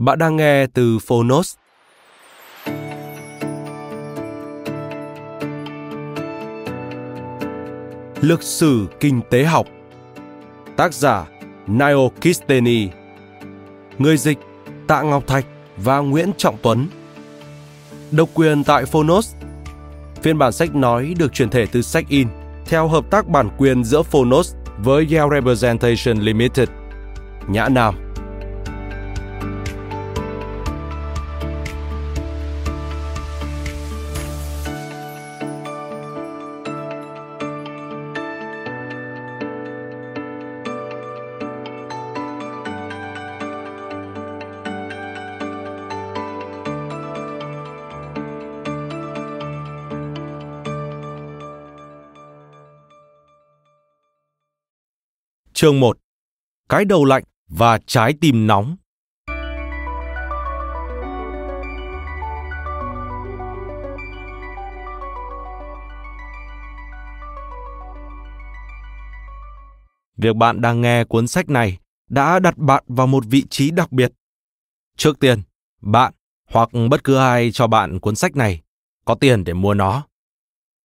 Bạn đang nghe từ Phonos. Lực sử kinh tế học Tác giả Nio Kisteni Người dịch Tạ Ngọc Thạch và Nguyễn Trọng Tuấn Độc quyền tại Phonos Phiên bản sách nói được truyền thể từ sách in theo hợp tác bản quyền giữa Phonos với Yale Representation Limited. Nhã Nam Chương 1 Cái đầu lạnh và trái tim nóng Việc bạn đang nghe cuốn sách này đã đặt bạn vào một vị trí đặc biệt. Trước tiên, bạn hoặc bất cứ ai cho bạn cuốn sách này có tiền để mua nó.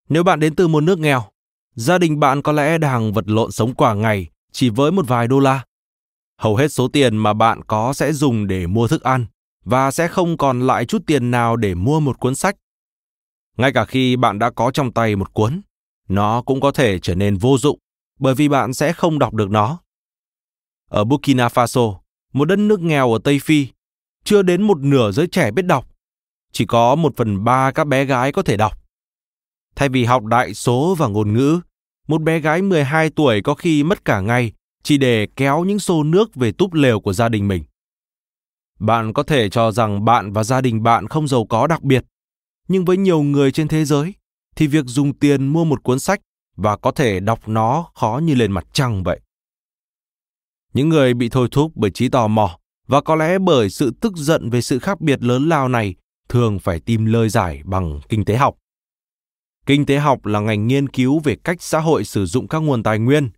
Nếu bạn đến từ một nước nghèo, gia đình bạn có lẽ đang vật lộn sống quả ngày chỉ với một vài đô la. Hầu hết số tiền mà bạn có sẽ dùng để mua thức ăn và sẽ không còn lại chút tiền nào để mua một cuốn sách. Ngay cả khi bạn đã có trong tay một cuốn, nó cũng có thể trở nên vô dụng bởi vì bạn sẽ không đọc được nó. Ở Burkina Faso, một đất nước nghèo ở Tây Phi, chưa đến một nửa giới trẻ biết đọc. Chỉ có một phần ba các bé gái có thể đọc. Thay vì học đại số và ngôn ngữ, một bé gái 12 tuổi có khi mất cả ngày chỉ để kéo những xô nước về túp lều của gia đình mình. Bạn có thể cho rằng bạn và gia đình bạn không giàu có đặc biệt, nhưng với nhiều người trên thế giới thì việc dùng tiền mua một cuốn sách và có thể đọc nó khó như lên mặt trăng vậy. Những người bị thôi thúc bởi trí tò mò và có lẽ bởi sự tức giận về sự khác biệt lớn lao này thường phải tìm lời giải bằng kinh tế học. Kinh tế học là ngành nghiên cứu về cách xã hội sử dụng các nguồn tài nguyên,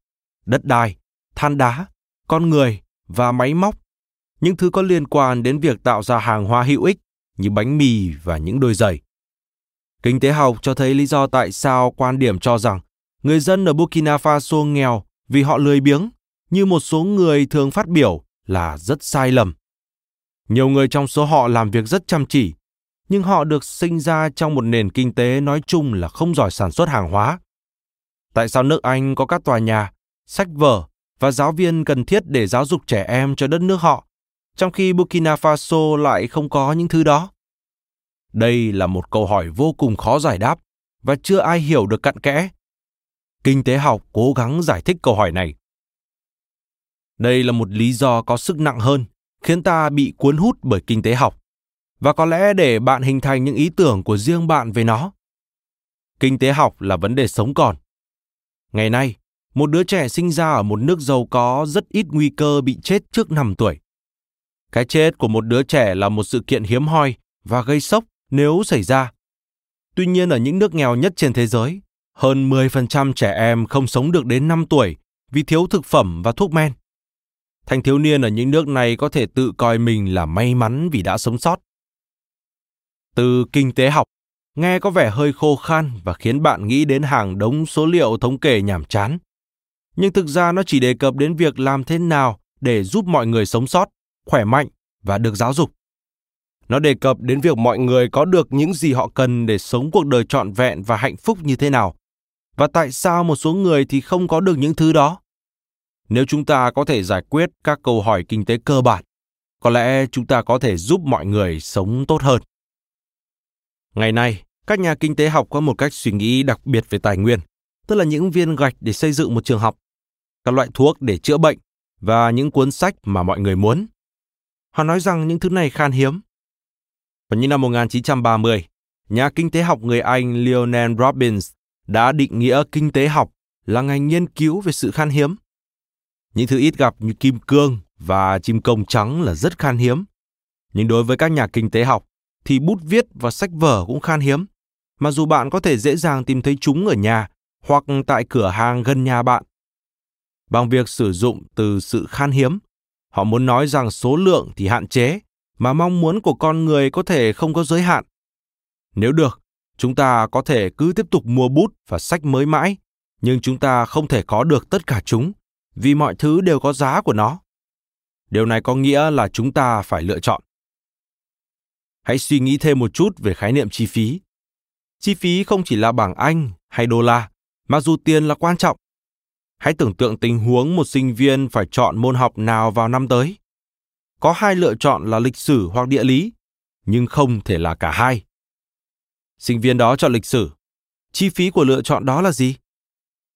đất đai, than đá, con người và máy móc, những thứ có liên quan đến việc tạo ra hàng hóa hữu ích như bánh mì và những đôi giày. Kinh tế học cho thấy lý do tại sao quan điểm cho rằng người dân ở Burkina Faso nghèo vì họ lười biếng, như một số người thường phát biểu là rất sai lầm. Nhiều người trong số họ làm việc rất chăm chỉ, nhưng họ được sinh ra trong một nền kinh tế nói chung là không giỏi sản xuất hàng hóa. Tại sao nước Anh có các tòa nhà, sách vở và giáo viên cần thiết để giáo dục trẻ em cho đất nước họ, trong khi Burkina Faso lại không có những thứ đó? Đây là một câu hỏi vô cùng khó giải đáp và chưa ai hiểu được cặn kẽ. Kinh tế học cố gắng giải thích câu hỏi này. Đây là một lý do có sức nặng hơn, khiến ta bị cuốn hút bởi kinh tế học và có lẽ để bạn hình thành những ý tưởng của riêng bạn về nó. Kinh tế học là vấn đề sống còn. Ngày nay, một đứa trẻ sinh ra ở một nước giàu có rất ít nguy cơ bị chết trước 5 tuổi. Cái chết của một đứa trẻ là một sự kiện hiếm hoi và gây sốc nếu xảy ra. Tuy nhiên ở những nước nghèo nhất trên thế giới, hơn 10% trẻ em không sống được đến 5 tuổi vì thiếu thực phẩm và thuốc men. Thanh thiếu niên ở những nước này có thể tự coi mình là may mắn vì đã sống sót. Từ kinh tế học, nghe có vẻ hơi khô khan và khiến bạn nghĩ đến hàng đống số liệu thống kê nhàm chán. Nhưng thực ra nó chỉ đề cập đến việc làm thế nào để giúp mọi người sống sót, khỏe mạnh và được giáo dục. Nó đề cập đến việc mọi người có được những gì họ cần để sống cuộc đời trọn vẹn và hạnh phúc như thế nào. Và tại sao một số người thì không có được những thứ đó? Nếu chúng ta có thể giải quyết các câu hỏi kinh tế cơ bản, có lẽ chúng ta có thể giúp mọi người sống tốt hơn. Ngày nay, các nhà kinh tế học có một cách suy nghĩ đặc biệt về tài nguyên, tức là những viên gạch để xây dựng một trường học, các loại thuốc để chữa bệnh và những cuốn sách mà mọi người muốn. Họ nói rằng những thứ này khan hiếm. Vào những năm 1930, nhà kinh tế học người Anh Lionel Robbins đã định nghĩa kinh tế học là ngành nghiên cứu về sự khan hiếm. Những thứ ít gặp như kim cương và chim công trắng là rất khan hiếm. Nhưng đối với các nhà kinh tế học thì bút viết và sách vở cũng khan hiếm, mà dù bạn có thể dễ dàng tìm thấy chúng ở nhà hoặc tại cửa hàng gần nhà bạn. Bằng việc sử dụng từ sự khan hiếm, họ muốn nói rằng số lượng thì hạn chế, mà mong muốn của con người có thể không có giới hạn. Nếu được, chúng ta có thể cứ tiếp tục mua bút và sách mới mãi, nhưng chúng ta không thể có được tất cả chúng, vì mọi thứ đều có giá của nó. Điều này có nghĩa là chúng ta phải lựa chọn. Hãy suy nghĩ thêm một chút về khái niệm chi phí. Chi phí không chỉ là bảng Anh hay đô la, mặc dù tiền là quan trọng. Hãy tưởng tượng tình huống một sinh viên phải chọn môn học nào vào năm tới. Có hai lựa chọn là lịch sử hoặc địa lý, nhưng không thể là cả hai. Sinh viên đó chọn lịch sử. Chi phí của lựa chọn đó là gì?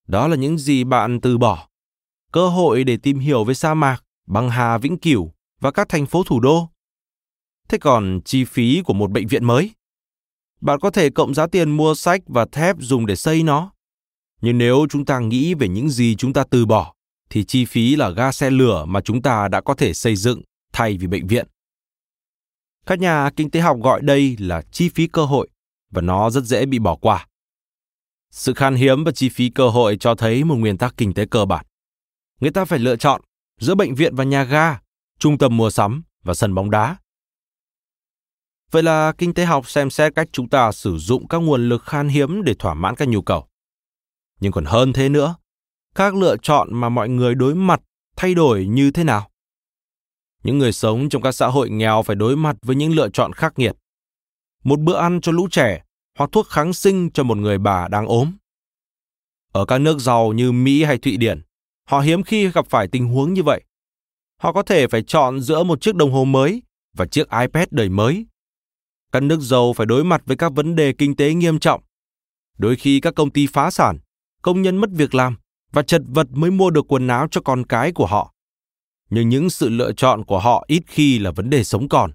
Đó là những gì bạn từ bỏ. Cơ hội để tìm hiểu về sa mạc, băng hà vĩnh cửu và các thành phố thủ đô. Thế còn chi phí của một bệnh viện mới? Bạn có thể cộng giá tiền mua sách và thép dùng để xây nó. Nhưng nếu chúng ta nghĩ về những gì chúng ta từ bỏ, thì chi phí là ga xe lửa mà chúng ta đã có thể xây dựng thay vì bệnh viện. Các nhà kinh tế học gọi đây là chi phí cơ hội và nó rất dễ bị bỏ qua. Sự khan hiếm và chi phí cơ hội cho thấy một nguyên tắc kinh tế cơ bản. Người ta phải lựa chọn giữa bệnh viện và nhà ga, trung tâm mua sắm và sân bóng đá. Vậy là kinh tế học xem xét cách chúng ta sử dụng các nguồn lực khan hiếm để thỏa mãn các nhu cầu. Nhưng còn hơn thế nữa, các lựa chọn mà mọi người đối mặt thay đổi như thế nào? Những người sống trong các xã hội nghèo phải đối mặt với những lựa chọn khắc nghiệt. Một bữa ăn cho lũ trẻ hoặc thuốc kháng sinh cho một người bà đang ốm. Ở các nước giàu như Mỹ hay Thụy Điển, họ hiếm khi gặp phải tình huống như vậy. Họ có thể phải chọn giữa một chiếc đồng hồ mới và chiếc iPad đời mới. Các nước giàu phải đối mặt với các vấn đề kinh tế nghiêm trọng. Đôi khi các công ty phá sản, công nhân mất việc làm và chật vật mới mua được quần áo cho con cái của họ. Nhưng những sự lựa chọn của họ ít khi là vấn đề sống còn.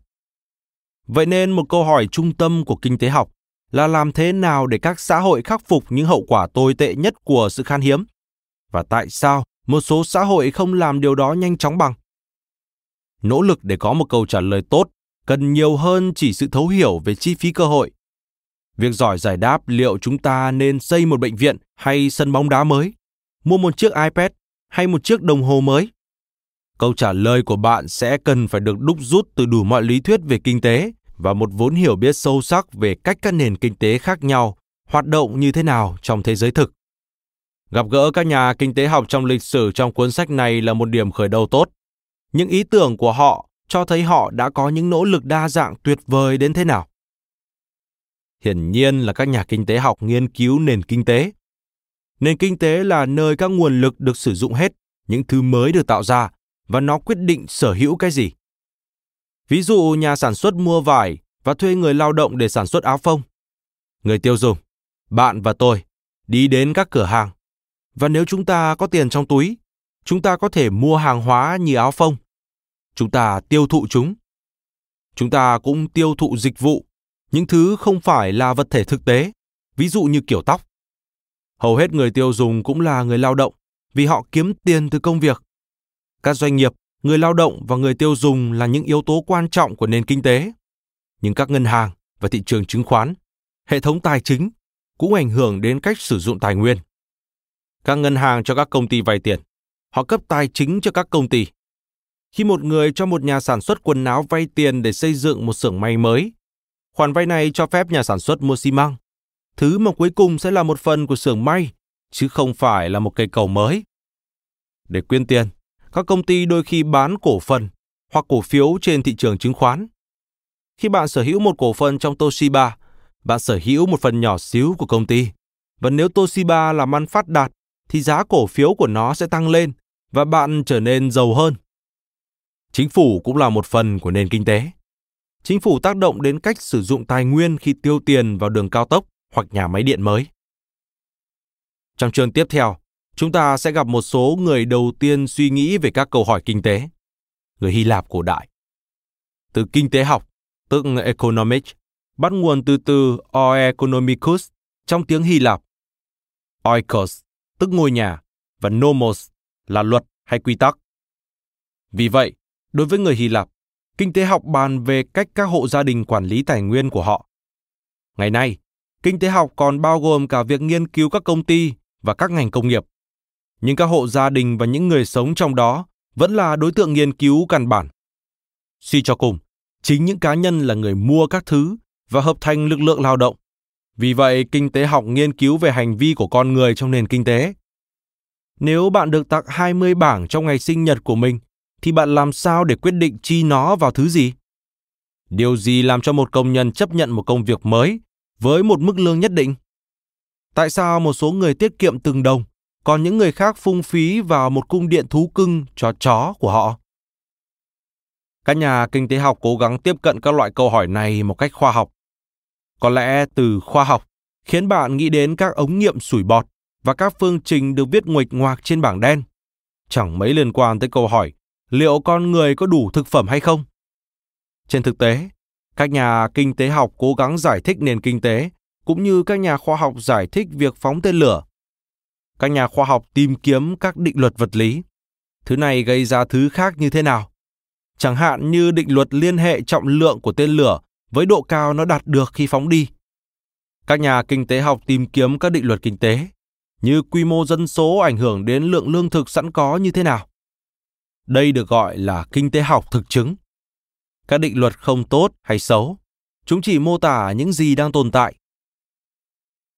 Vậy nên một câu hỏi trung tâm của kinh tế học là làm thế nào để các xã hội khắc phục những hậu quả tồi tệ nhất của sự khan hiếm? Và tại sao một số xã hội không làm điều đó nhanh chóng bằng? Nỗ lực để có một câu trả lời tốt cần nhiều hơn chỉ sự thấu hiểu về chi phí cơ hội. Việc giỏi giải đáp liệu chúng ta nên xây một bệnh viện hay sân bóng đá mới, mua một chiếc iPad hay một chiếc đồng hồ mới. Câu trả lời của bạn sẽ cần phải được đúc rút từ đủ mọi lý thuyết về kinh tế và một vốn hiểu biết sâu sắc về cách các nền kinh tế khác nhau hoạt động như thế nào trong thế giới thực. Gặp gỡ các nhà kinh tế học trong lịch sử trong cuốn sách này là một điểm khởi đầu tốt. Những ý tưởng của họ cho thấy họ đã có những nỗ lực đa dạng tuyệt vời đến thế nào. Hiển nhiên là các nhà kinh tế học nghiên cứu nền kinh tế. Nền kinh tế là nơi các nguồn lực được sử dụng hết, những thứ mới được tạo ra và nó quyết định sở hữu cái gì. Ví dụ nhà sản xuất mua vải và thuê người lao động để sản xuất áo phông. Người tiêu dùng, bạn và tôi đi đến các cửa hàng và nếu chúng ta có tiền trong túi, chúng ta có thể mua hàng hóa như áo phông. Chúng ta tiêu thụ chúng. Chúng ta cũng tiêu thụ dịch vụ, những thứ không phải là vật thể thực tế, ví dụ như kiểu tóc. Hầu hết người tiêu dùng cũng là người lao động vì họ kiếm tiền từ công việc. Các doanh nghiệp người lao động và người tiêu dùng là những yếu tố quan trọng của nền kinh tế nhưng các ngân hàng và thị trường chứng khoán hệ thống tài chính cũng ảnh hưởng đến cách sử dụng tài nguyên các ngân hàng cho các công ty vay tiền họ cấp tài chính cho các công ty khi một người cho một nhà sản xuất quần áo vay tiền để xây dựng một xưởng may mới khoản vay này cho phép nhà sản xuất mua xi măng thứ mà cuối cùng sẽ là một phần của xưởng may chứ không phải là một cây cầu mới Để quyên tiền, các công ty đôi khi bán cổ phần hoặc cổ phiếu trên thị trường chứng khoán. Khi bạn sở hữu một cổ phần trong Toshiba, bạn sở hữu một phần nhỏ xíu của công ty. Và nếu Toshiba làm ăn phát đạt, thì giá cổ phiếu của nó sẽ tăng lên và bạn trở nên giàu hơn. Chính phủ cũng là một phần của nền kinh tế. Chính phủ tác động đến cách sử dụng tài nguyên khi tiêu tiền vào đường cao tốc hoặc nhà máy điện mới. Trong chương tiếp theo, chúng ta sẽ gặp một số người đầu tiên suy nghĩ về các câu hỏi kinh tế. Người Hy Lạp cổ đại. Từ kinh tế học, tức economics, bắt nguồn từ từ oeconomicus trong tiếng Hy Lạp. Oikos, tức ngôi nhà, và nomos là luật hay quy tắc. Vì vậy, đối với người Hy Lạp, kinh tế học bàn về cách các hộ gia đình quản lý tài nguyên của họ. Ngày nay, kinh tế học còn bao gồm cả việc nghiên cứu các công ty và các ngành công nghiệp. Nhưng các hộ gia đình và những người sống trong đó vẫn là đối tượng nghiên cứu căn bản. Suy cho cùng, chính những cá nhân là người mua các thứ và hợp thành lực lượng lao động. Vì vậy, kinh tế học nghiên cứu về hành vi của con người trong nền kinh tế. Nếu bạn được tặng 20 bảng trong ngày sinh nhật của mình, thì bạn làm sao để quyết định chi nó vào thứ gì? Điều gì làm cho một công nhân chấp nhận một công việc mới với một mức lương nhất định? Tại sao một số người tiết kiệm từng đồng, còn những người khác phung phí vào một cung điện thú cưng cho chó của họ? Các nhà kinh tế học cố gắng tiếp cận các loại câu hỏi này một cách khoa học. Có lẽ từ khoa học khiến bạn nghĩ đến các ống nghiệm sủi bọt và các phương trình được viết nguệch ngoạc trên bảng đen. Chẳng mấy liên quan tới câu hỏi liệu con người có đủ thực phẩm hay không? Trên thực tế, các nhà kinh tế học cố gắng giải thích nền kinh tế cũng như các nhà khoa học giải thích việc phóng tên lửa. Các nhà khoa học tìm kiếm các định luật vật lý. Thứ này gây ra thứ khác như thế nào? Chẳng hạn như định luật liên hệ trọng lượng của tên lửa với độ cao nó đạt được khi phóng đi. Các nhà kinh tế học tìm kiếm các định luật kinh tế, như quy mô dân số ảnh hưởng đến lượng lương thực sẵn có như thế nào. Đây được gọi là kinh tế học thực chứng. Các định luật không tốt hay xấu, chúng chỉ mô tả những gì đang tồn tại.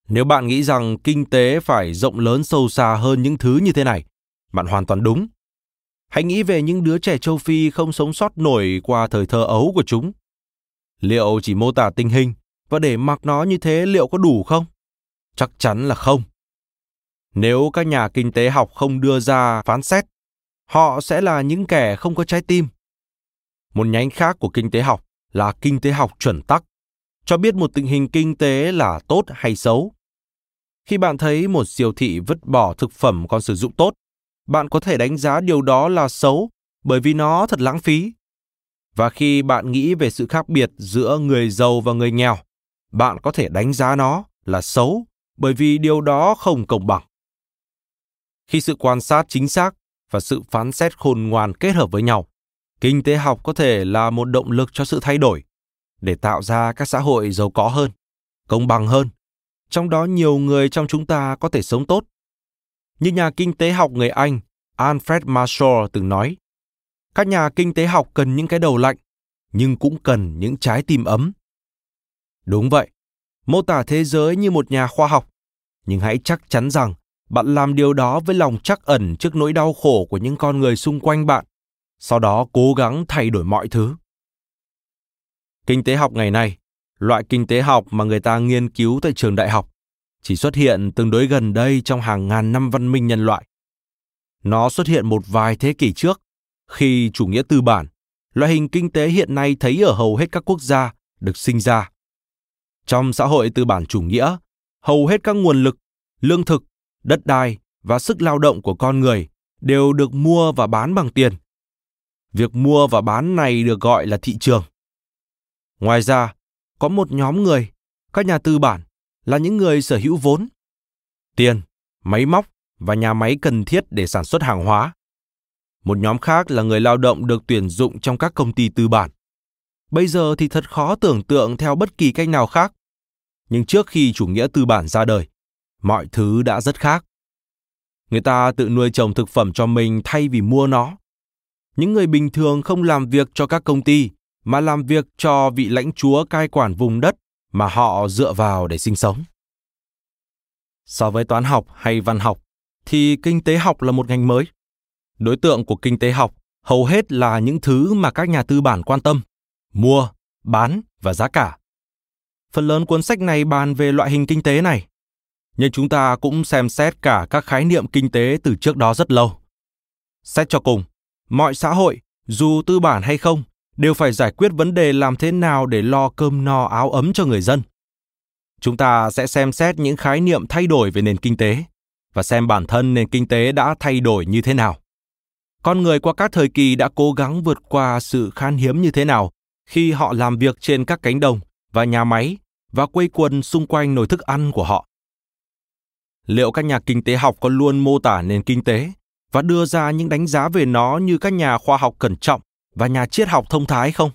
Nếu bạn nghĩ rằng kinh tế phải rộng lớn sâu xa hơn những thứ như thế này, bạn hoàn toàn đúng. Hãy nghĩ về những đứa trẻ châu Phi không sống sót nổi qua thời thơ ấu của chúng. Liệu chỉ mô tả tình hình và để mặc nó như thế liệu có đủ không? Chắc chắn là không. Nếu các nhà kinh tế học không đưa ra phán xét họ sẽ là những kẻ không có trái tim. Một nhánh khác của kinh tế học là kinh tế học chuẩn tắc, cho biết một tình hình kinh tế là tốt hay xấu. Khi bạn thấy một siêu thị vứt bỏ thực phẩm còn sử dụng tốt, bạn có thể đánh giá điều đó là xấu bởi vì nó thật lãng phí. Và khi bạn nghĩ về sự khác biệt giữa người giàu và người nghèo, bạn có thể đánh giá nó là xấu bởi vì điều đó không công bằng. Khi sự quan sát chính xác và sự phán xét khôn ngoan kết hợp với nhau. Kinh tế học có thể là một động lực cho sự thay đổi, để tạo ra các xã hội giàu có hơn, công bằng hơn. Trong đó nhiều người trong chúng ta có thể sống tốt. Như nhà kinh tế học người anh alfred marshall từng nói, các nhà kinh tế học cần những cái đầu lạnh, nhưng cũng cần những trái tim ấm. Đúng vậy, mô tả thế giới như một nhà khoa học, nhưng hãy chắc chắn rằng bạn làm điều đó với lòng chắc ẩn trước nỗi đau khổ của những con người xung quanh bạn, sau đó cố gắng thay đổi mọi thứ. Kinh tế học ngày nay, loại kinh tế học mà người ta nghiên cứu tại trường đại học, chỉ xuất hiện tương đối gần đây trong hàng ngàn năm văn minh nhân loại. Nó xuất hiện một vài thế kỷ trước, khi chủ nghĩa tư bản, loại hình kinh tế hiện nay thấy ở hầu hết các quốc gia, được sinh ra. Trong xã hội tư bản chủ nghĩa, hầu hết các nguồn lực, lương thực đất đai và sức lao động của con người đều được mua và bán bằng tiền. Việc mua và bán này được gọi là thị trường. Ngoài ra, có một nhóm người, các nhà tư bản, là những người sở hữu vốn, tiền, máy móc và nhà máy cần thiết để sản xuất hàng hóa. Một nhóm khác là người lao động được tuyển dụng trong các công ty tư bản. Bây giờ thì thật khó tưởng tượng theo bất kỳ cách nào khác. Nhưng trước khi chủ nghĩa tư bản ra đời, mọi thứ đã rất khác. Người ta tự nuôi trồng thực phẩm cho mình thay vì mua nó. Những người bình thường không làm việc cho các công ty mà làm việc cho vị lãnh chúa cai quản vùng đất mà họ dựa vào để sinh sống. So với toán học hay văn học thì kinh tế học là một ngành mới. Đối tượng của kinh tế học hầu hết là những thứ mà các nhà tư bản quan tâm, mua, bán và giá cả. Phần lớn cuốn sách này bàn về loại hình kinh tế này, nhưng chúng ta cũng xem xét cả các khái niệm kinh tế từ trước đó rất lâu. Xét cho cùng, mọi xã hội, dù tư bản hay không, đều phải giải quyết vấn đề làm thế nào để lo cơm no áo ấm cho người dân. Chúng ta sẽ xem xét những khái niệm thay đổi về nền kinh tế và xem bản thân nền kinh tế đã thay đổi như thế nào. Con người qua các thời kỳ đã cố gắng vượt qua sự khan hiếm như thế nào khi họ làm việc trên các cánh đồng và nhà máy và quây quần xung quanh nồi thức ăn của họ. Liệu các nhà kinh tế học có luôn mô tả nền kinh tế và đưa ra những đánh giá về nó như các nhà khoa học cẩn trọng và nhà triết học thông thái không?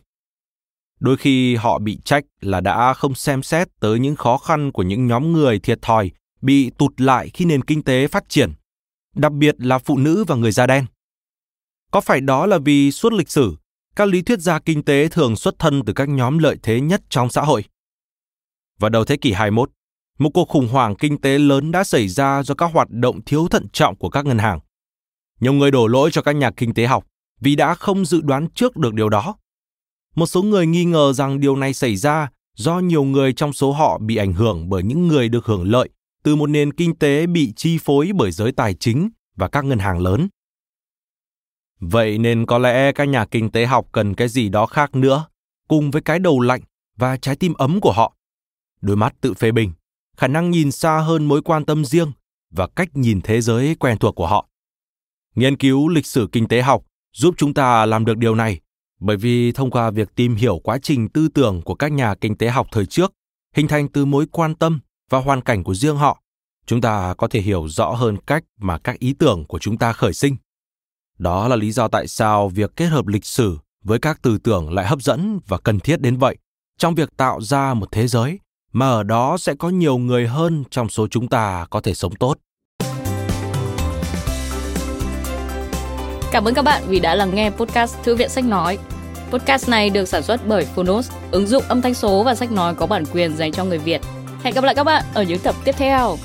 Đôi khi họ bị trách là đã không xem xét tới những khó khăn của những nhóm người thiệt thòi bị tụt lại khi nền kinh tế phát triển, đặc biệt là phụ nữ và người da đen. Có phải đó là vì suốt lịch sử, các lý thuyết gia kinh tế thường xuất thân từ các nhóm lợi thế nhất trong xã hội? Vào đầu thế kỷ 21, một cuộc khủng hoảng kinh tế lớn đã xảy ra do các hoạt động thiếu thận trọng của các ngân hàng. Nhiều người đổ lỗi cho các nhà kinh tế học vì đã không dự đoán trước được điều đó. Một số người nghi ngờ rằng điều này xảy ra do nhiều người trong số họ bị ảnh hưởng bởi những người được hưởng lợi từ một nền kinh tế bị chi phối bởi giới tài chính và các ngân hàng lớn. Vậy nên có lẽ các nhà kinh tế học cần cái gì đó khác nữa, cùng với cái đầu lạnh và trái tim ấm của họ. Đôi mắt tự phê bình, khả năng nhìn xa hơn mối quan tâm riêng và cách nhìn thế giới quen thuộc của họ. Nghiên cứu lịch sử kinh tế học giúp chúng ta làm được điều này, bởi vì thông qua việc tìm hiểu quá trình tư tưởng của các nhà kinh tế học thời trước, hình thành từ mối quan tâm và hoàn cảnh của riêng họ, chúng ta có thể hiểu rõ hơn cách mà các ý tưởng của chúng ta khởi sinh đó là lý do tại sao việc kết hợp lịch sử với các tư tưởng lại hấp dẫn và cần thiết đến vậy trong việc tạo ra một thế giới mà ở đó sẽ có nhiều người hơn trong số chúng ta có thể sống tốt Cảm ơn các bạn vì đã lắng nghe podcast Thư viện Sách Nói. Podcast này được sản xuất bởi Phonos, ứng dụng âm thanh số và sách nói có bản quyền dành cho người Việt. Hẹn gặp lại các bạn ở những tập tiếp theo.